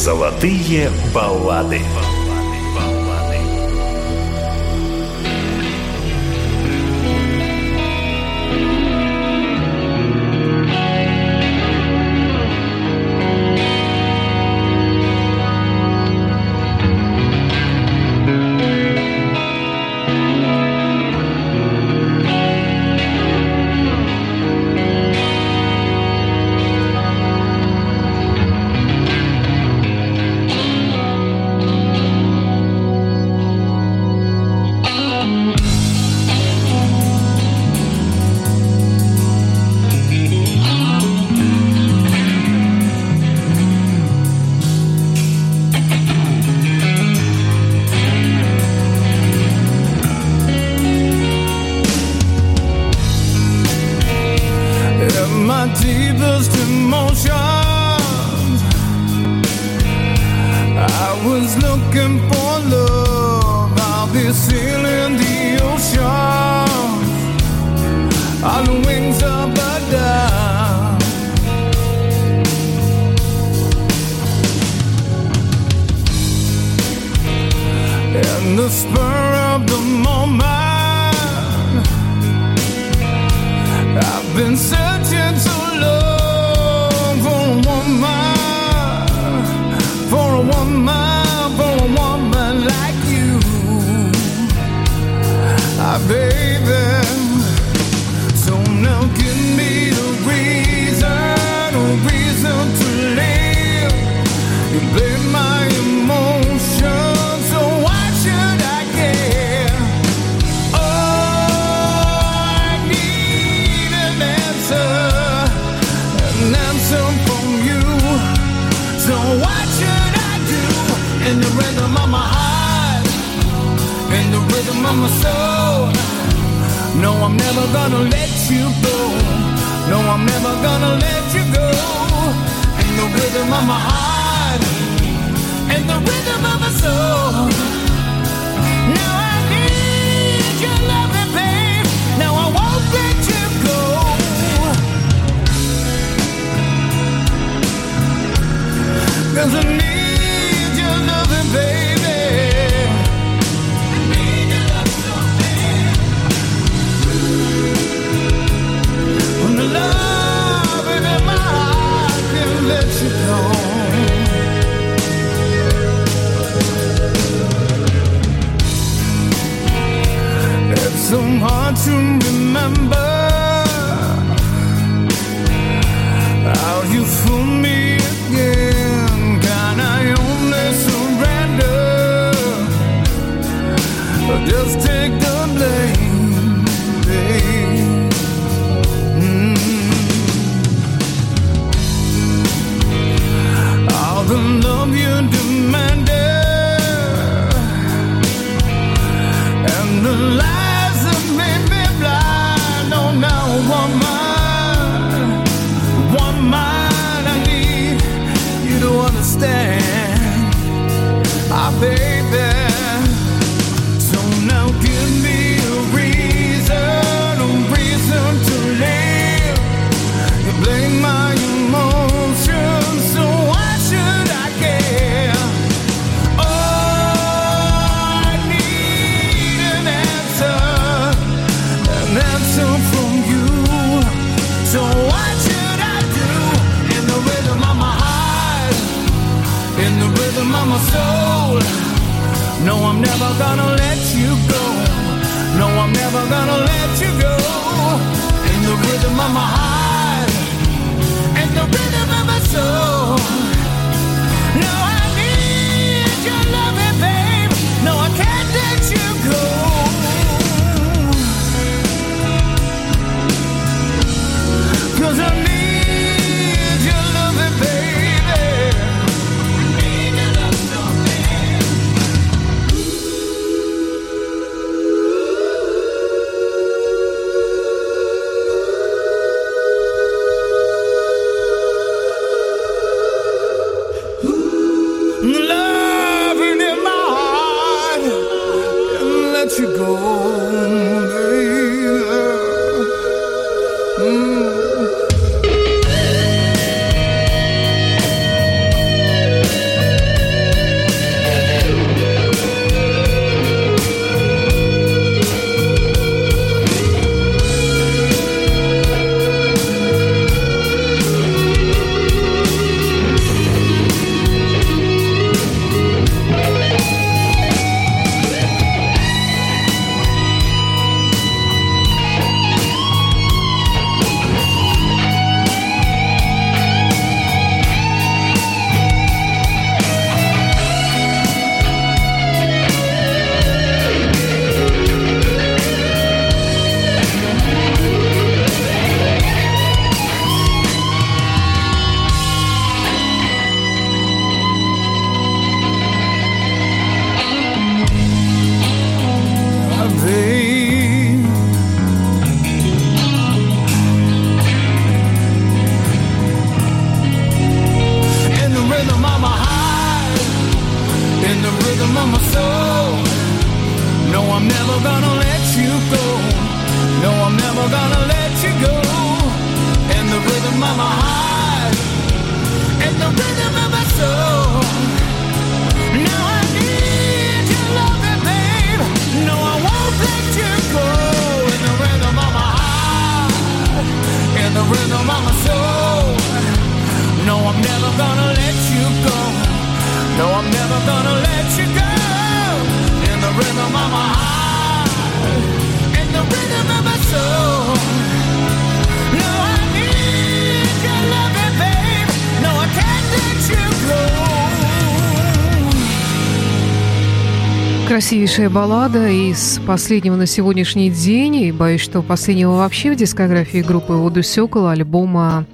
Золотые баллады. baby. So now give me. gonna let you go. And the rhythm of my heart, and the rhythm of my soul. Now I need your loving, babe. Now I won't let you go. Cause I need so hard to remember how you fooled me again. Can I only surrender? Or just take the blame, babe. Mm. All the never gonna let you go. In the rhythm of my heart, in the rhythm of my soul. Красивейшая баллада из последнего на сегодняшний день, и боюсь, что последнего вообще в дискографии группы Воду Сёкол альбома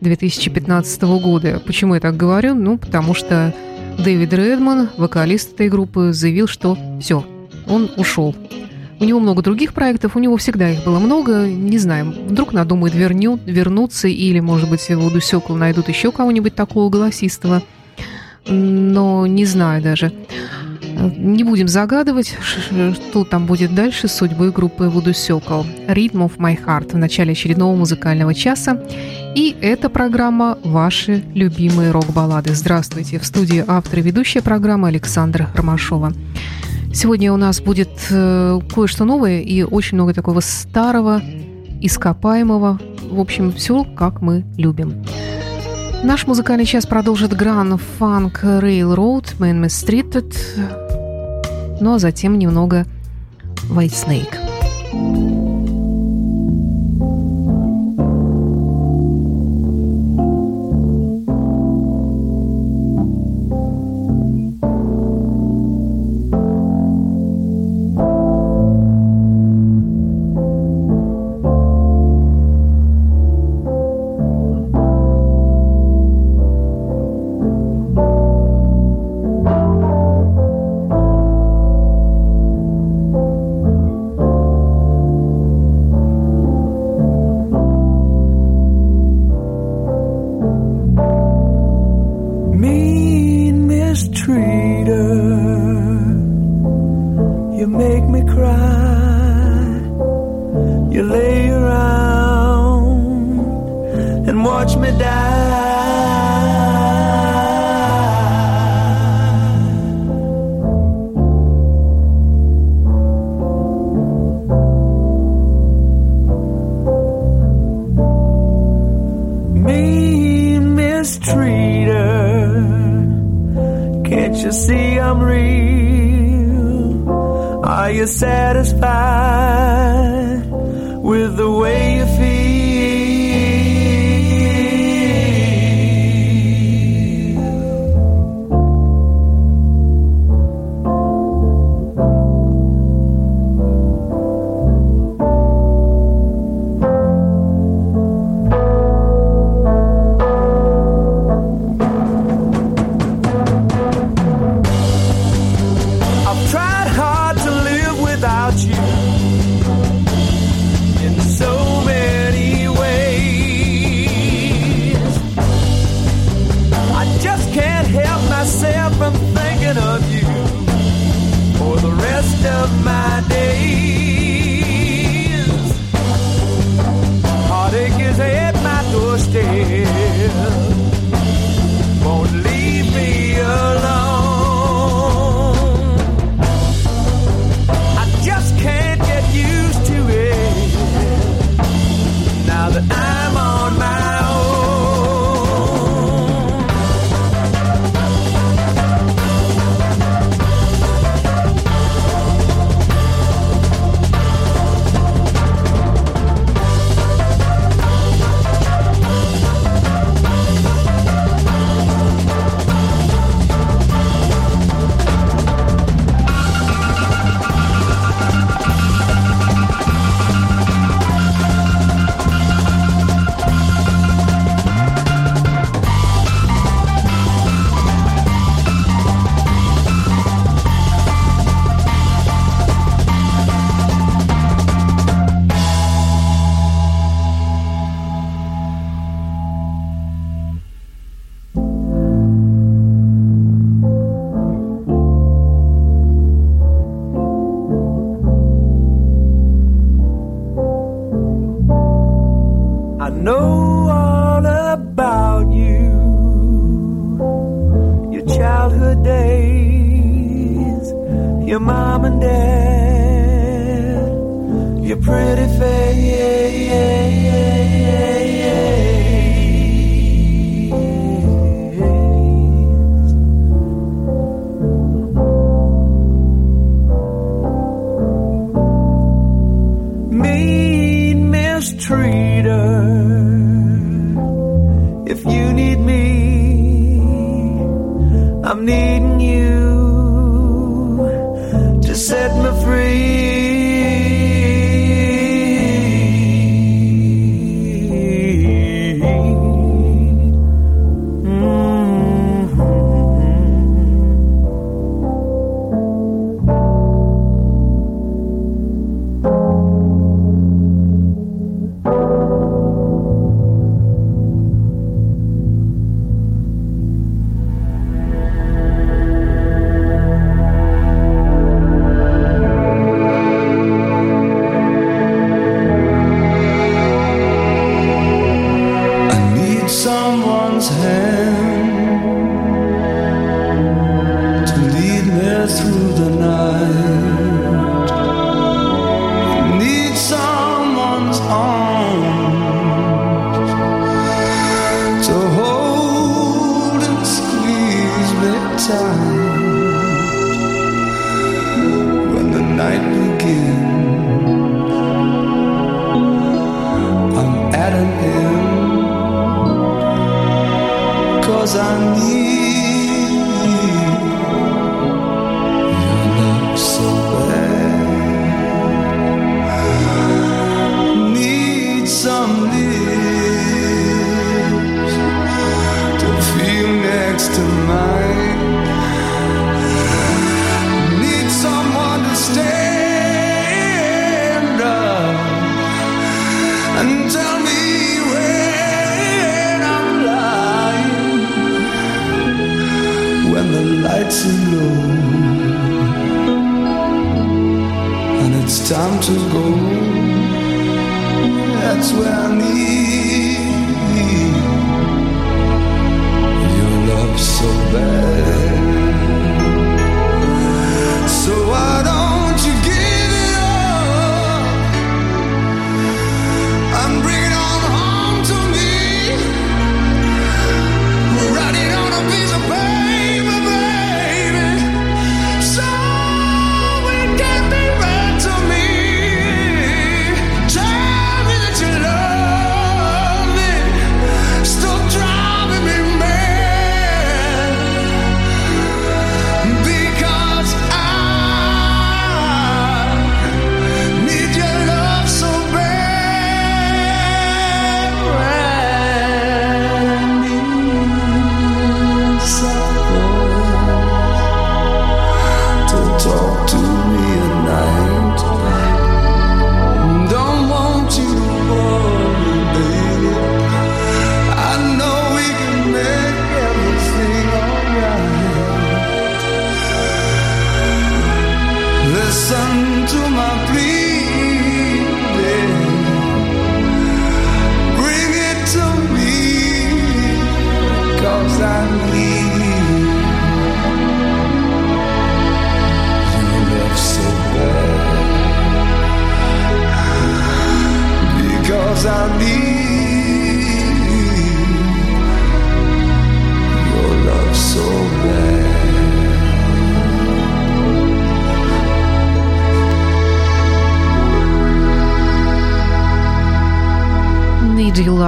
2015 года. Почему я так говорю? Ну, потому что Дэвид Редман, вокалист этой группы, заявил, что все, он ушел. У него много других проектов, у него всегда их было много. Не знаю, вдруг надумает вернет, вернуться, или, может быть, в Воду Сёкол найдут еще кого-нибудь такого голосистого. Но не знаю даже. Не будем загадывать, что там будет дальше с судьбой группы Voodoo Circle. Rhythm of My Heart в начале очередного музыкального часа. И эта программа «Ваши любимые рок-баллады». Здравствуйте! В студии автор и ведущая программы Александра Ромашова. Сегодня у нас будет э, кое-что новое и очень много такого старого, ископаемого. В общем, все как мы любим. Наш музыкальный час продолжит Grand Funk Railroad, Man Mistreated, ну а затем немного White Snake.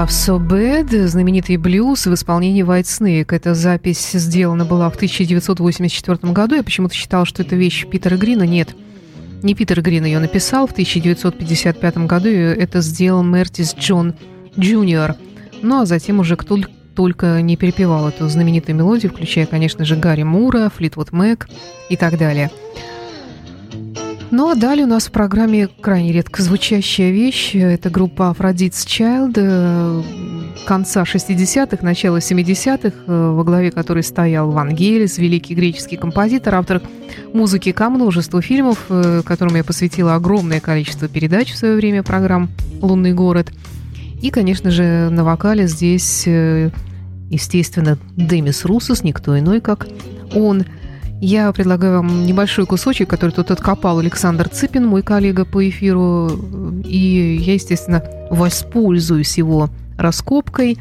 Love So Bad, знаменитый блюз в исполнении Whitesnake. Эта запись сделана была в 1984 году. Я почему-то считала, что это вещь Питера Грина. Нет, не Питер Грин ее написал. В 1955 году это сделал Мертис Джон Джуниор. Ну, а затем уже кто только не перепевал эту знаменитую мелодию, включая, конечно же, Гарри Мура, Fleetwood Mac и так далее. Ну а далее у нас в программе крайне редко звучащая вещь. Это группа Aphrodite's Child э, конца 60-х, начала 70-х, э, во главе которой стоял Ван Гелис, великий греческий композитор, автор музыки ко множеству фильмов, э, которым я посвятила огромное количество передач в свое время программ «Лунный город». И, конечно же, на вокале здесь, естественно, Демис Русос, никто иной, как он – я предлагаю вам небольшой кусочек, который тут откопал Александр Цыпин, мой коллега по эфиру. И я, естественно, воспользуюсь его раскопкой.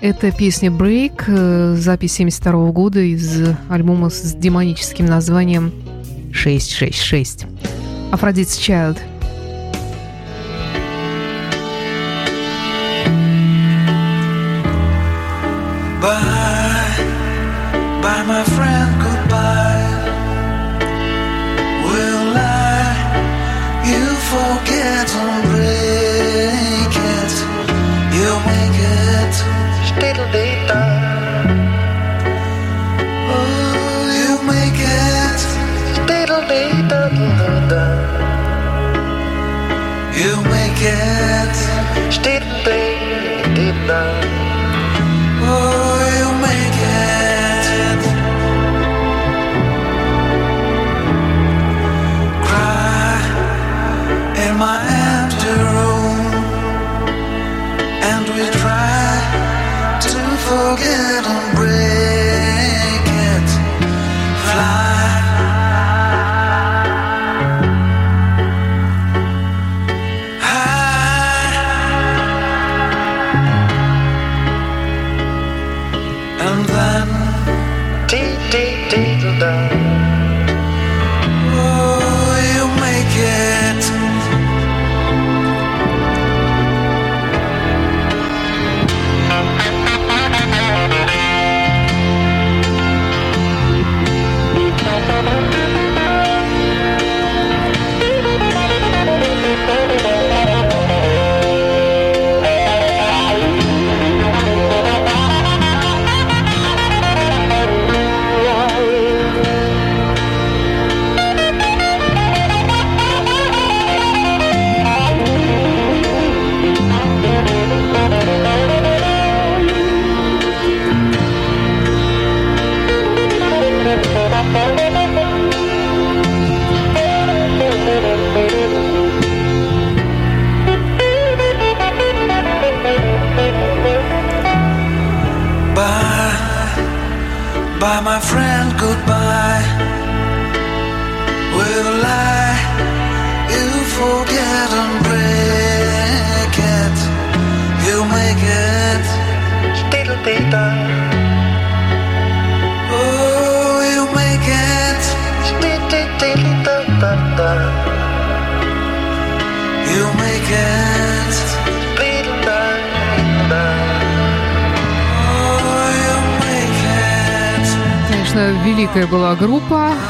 Это песня «Break», э, запись 72 года из альбома с демоническим названием «666». Aphrodite's Child.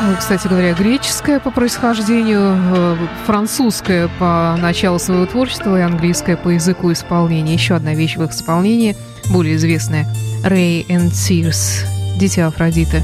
Э, кстати говоря, греческая по происхождению, э, французская по началу своего творчества и английская по языку исполнения. Еще одна вещь в их исполнении, более известная, Ray and Tears, «Дитя Афродиты».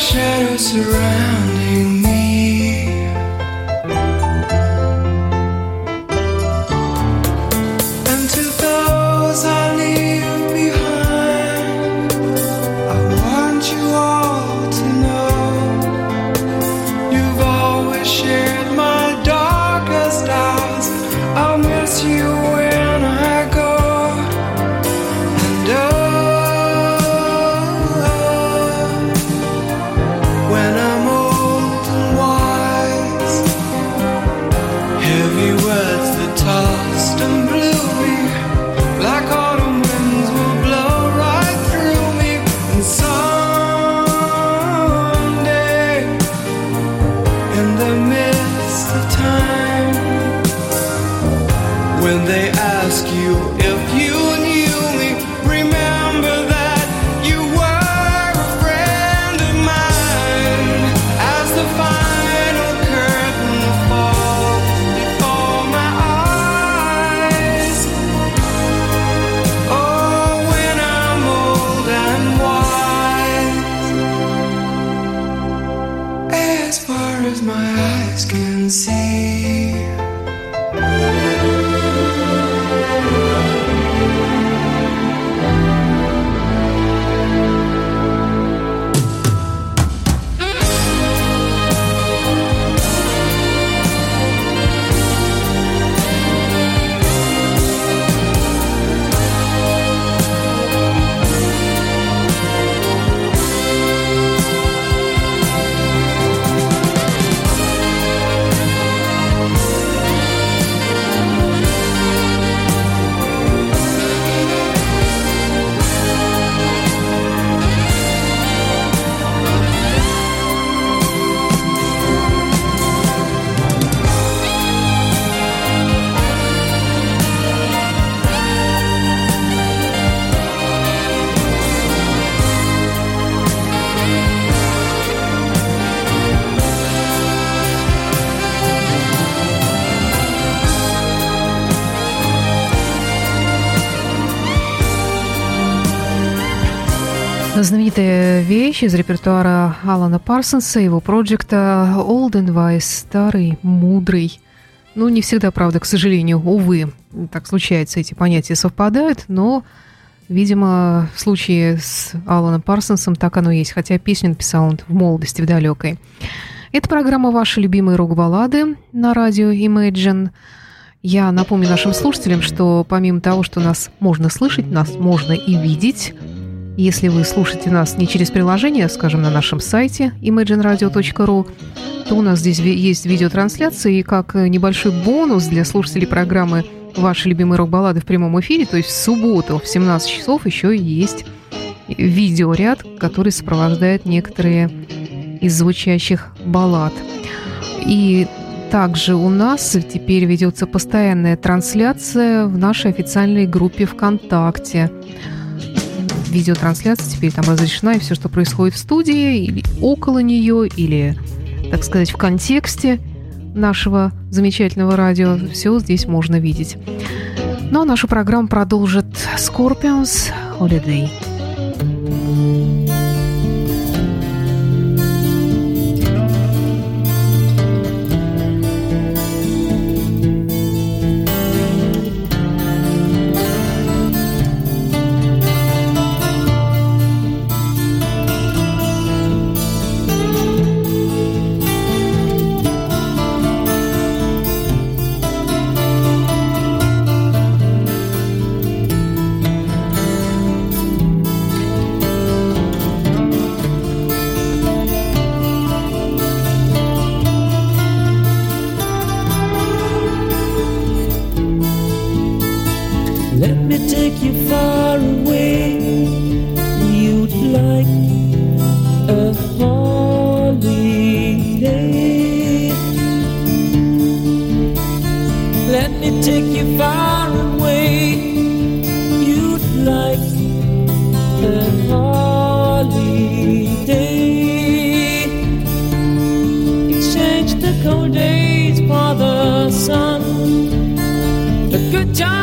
shadows surround Вещь из репертуара Алана Парсонса, его проекта Old and Wise, старый, мудрый. Ну, не всегда, правда, к сожалению, увы, так случается, эти понятия совпадают, но, видимо, в случае с Аланом Парсонсом так оно есть, хотя песню написал он в молодости, в далекой. Это программа «Ваши любимые рок-баллады» на радио Imagine. Я напомню нашим слушателям, что помимо того, что нас можно слышать, нас можно и видеть. Если вы слушаете нас не через приложение, скажем, на нашем сайте imagineradio.ru, то у нас здесь есть видеотрансляция, и как небольшой бонус для слушателей программы «Ваши любимые рок-баллады» в прямом эфире, то есть в субботу в 17 часов еще есть видеоряд, который сопровождает некоторые из звучащих баллад. И также у нас теперь ведется постоянная трансляция в нашей официальной группе ВКонтакте. Видеотрансляция теперь там разрешена, и все, что происходит в студии, или около нее, или, так сказать, в контексте нашего замечательного радио, все здесь можно видеть. Ну а нашу программу продолжит Scorpions Holiday. you good job.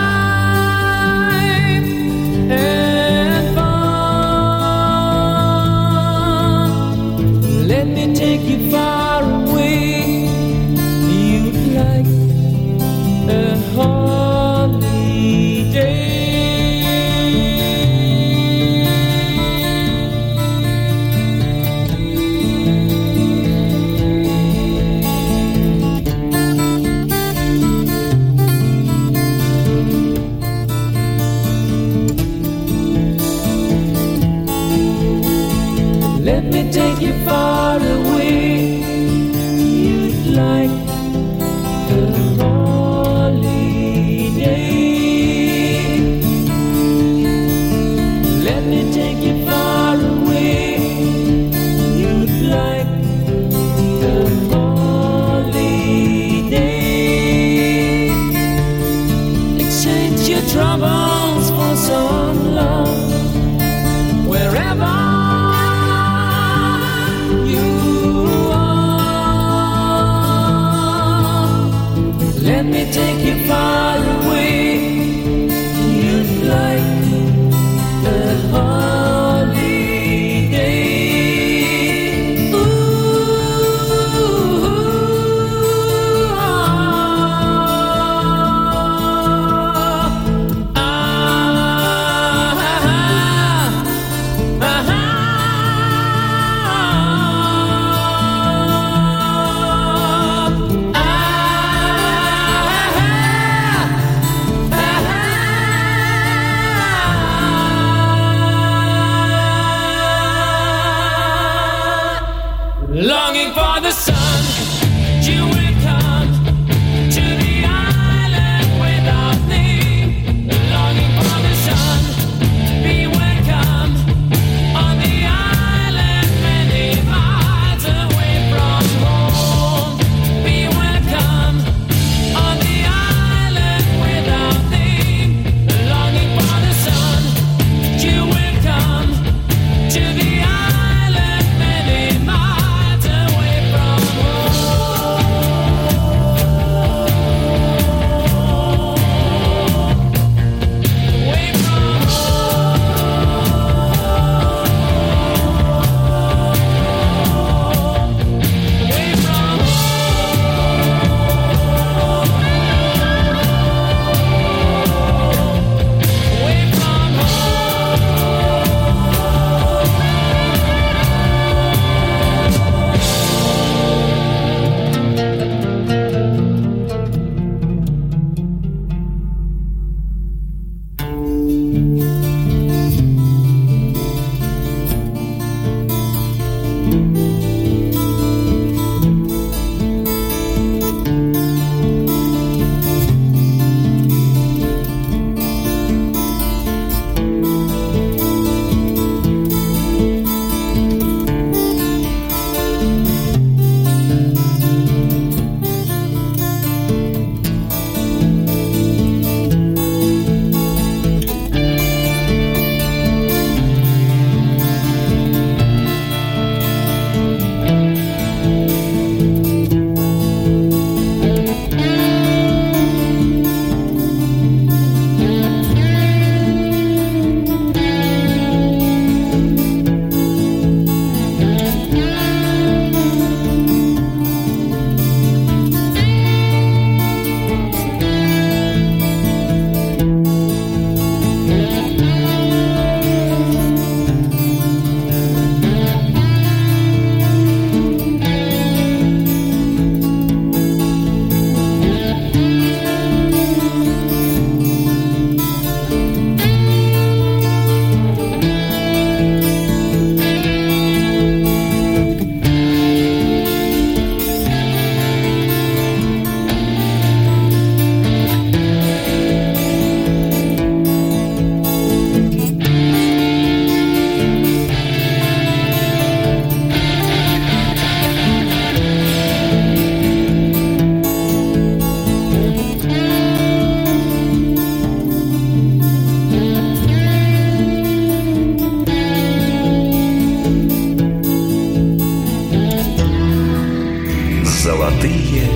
Золотые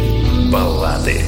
баллады.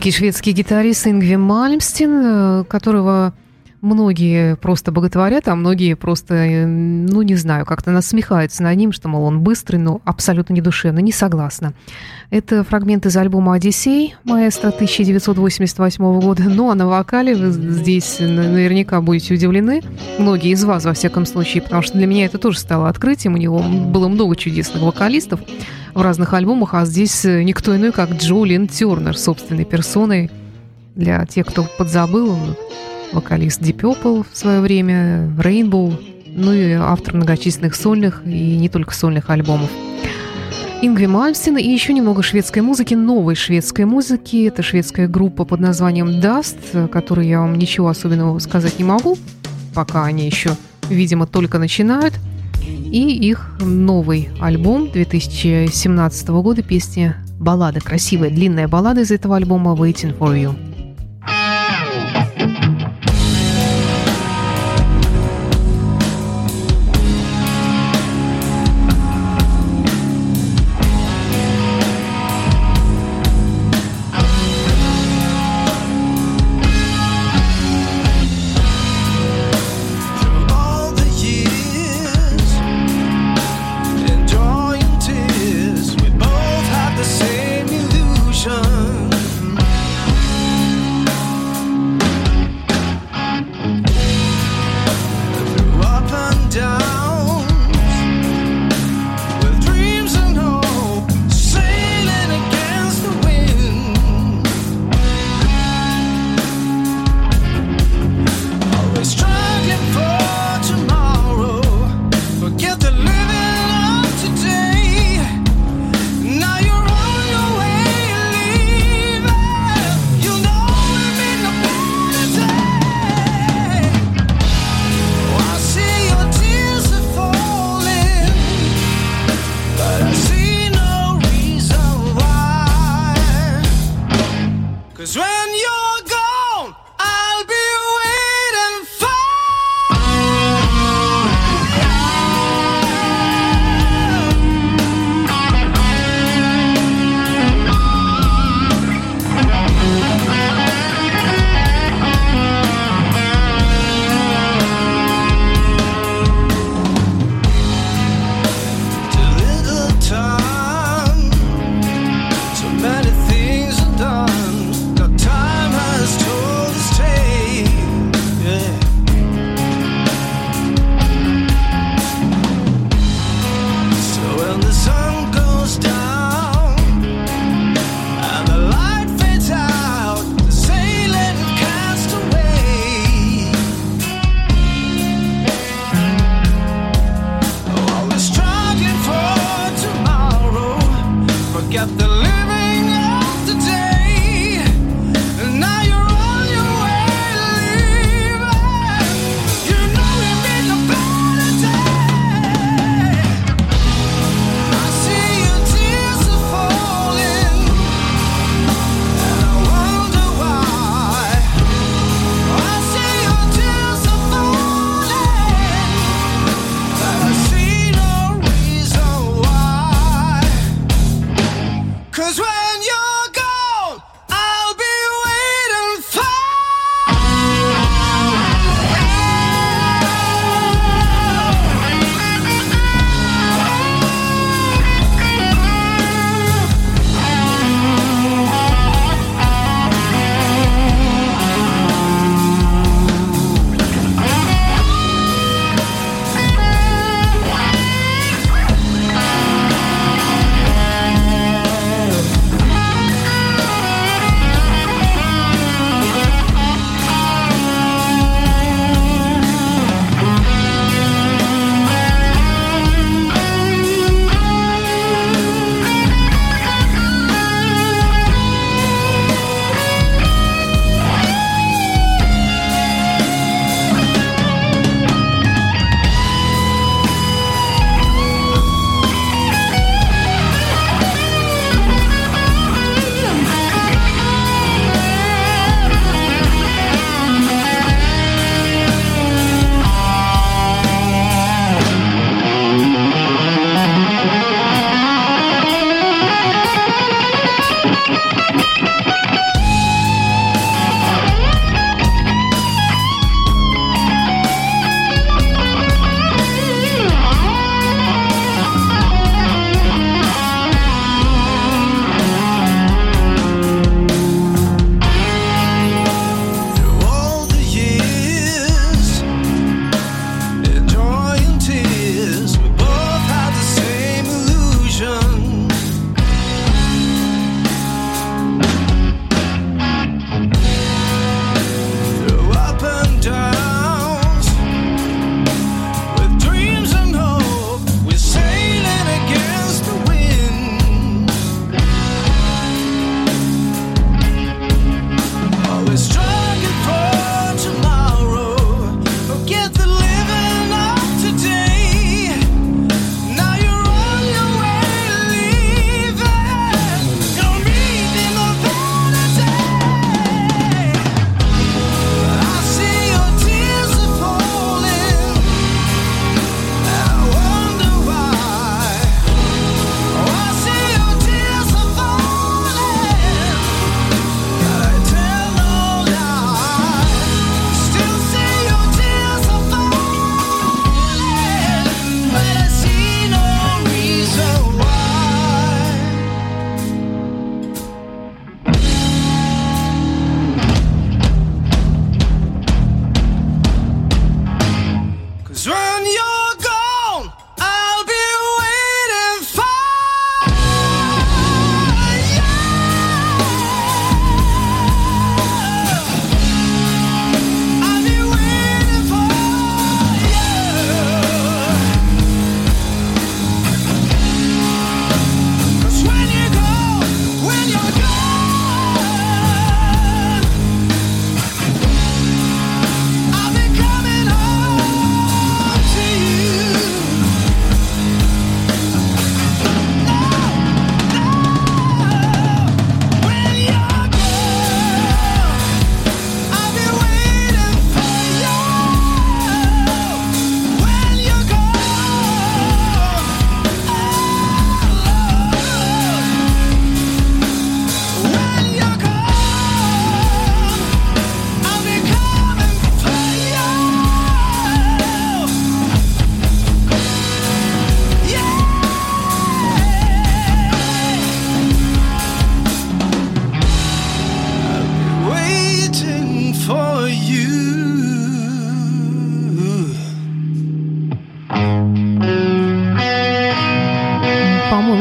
Великий шведский гитарист Ингви Мальмстин, э, которого многие просто боготворят, а многие просто, э, ну, не знаю, как-то насмехаются над ним, что, мол, он быстрый, но абсолютно не душевный. Не согласна. Это фрагмент из альбома «Одиссей» маэстро 1988 года. Ну, а на вокале вы здесь наверняка будете удивлены. Многие из вас, во всяком случае, потому что для меня это тоже стало открытием. У него было много чудесных вокалистов в разных альбомах, а здесь никто иной, как Джолин Тернер, собственной персоной. Для тех, кто подзабыл, вокалист Deep Purple в свое время, Rainbow, ну и автор многочисленных сольных и не только сольных альбомов. Ингви Мальмстин и еще немного шведской музыки, новой шведской музыки. Это шведская группа под названием Dust, которой я вам ничего особенного сказать не могу, пока они еще, видимо, только начинают. И их новый альбом 2017 года, песня баллада, красивая длинная баллада из этого альбома «Waiting for You».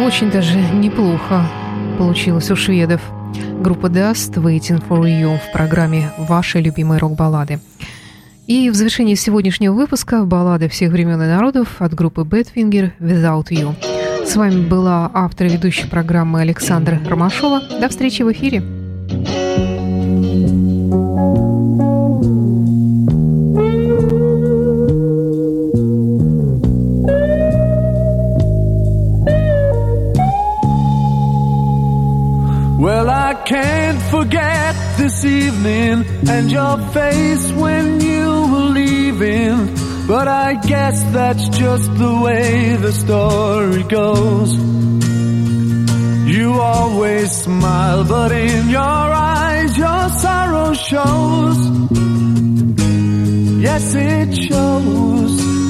Очень даже неплохо получилось у шведов. Группа Dust Waiting for You в программе «Ваши любимые рок-баллады». И в завершении сегодняшнего выпуска баллады всех времен и народов от группы Badfinger «Without You». С вами была автор и ведущая программы Александра Ромашова. До встречи в эфире. This evening and your face when you were leaving. But I guess that's just the way the story goes. You always smile, but in your eyes your sorrow shows. Yes, it shows.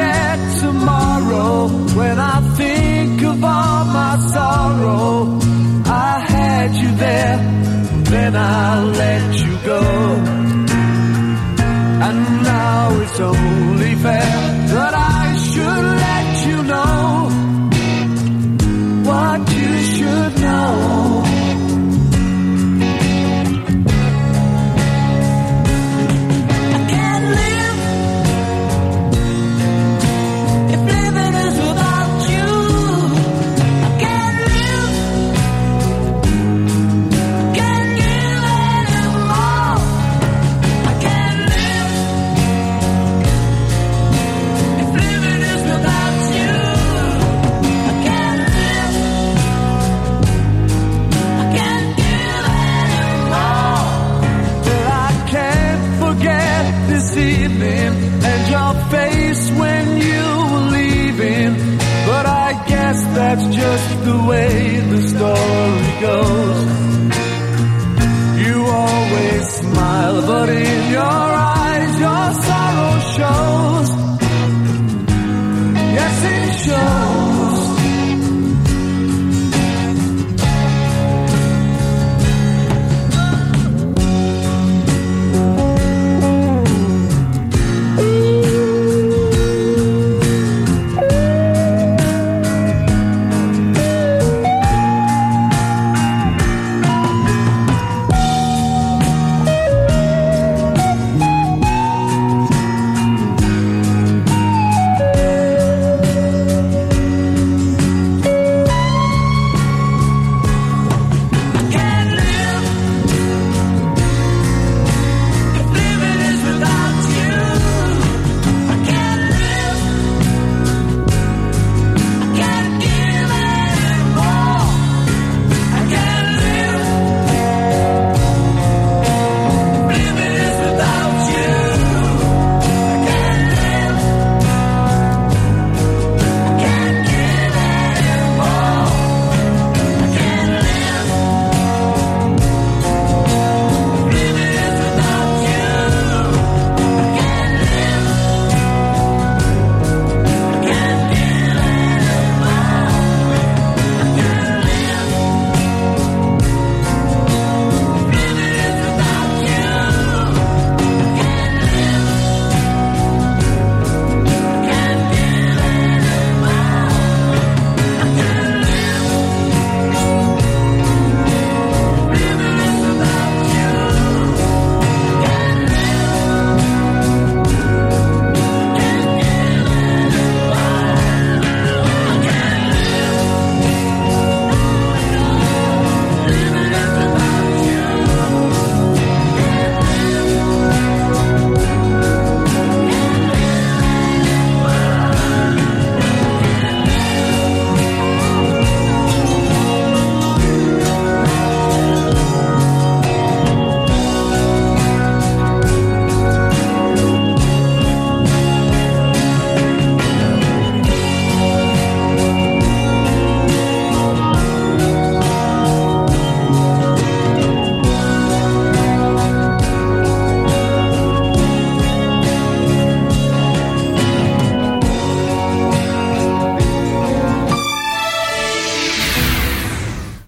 Forget tomorrow when I think of all my sorrow. I had you there, then I let you go. And now it's only fair that I should let you know what you should know.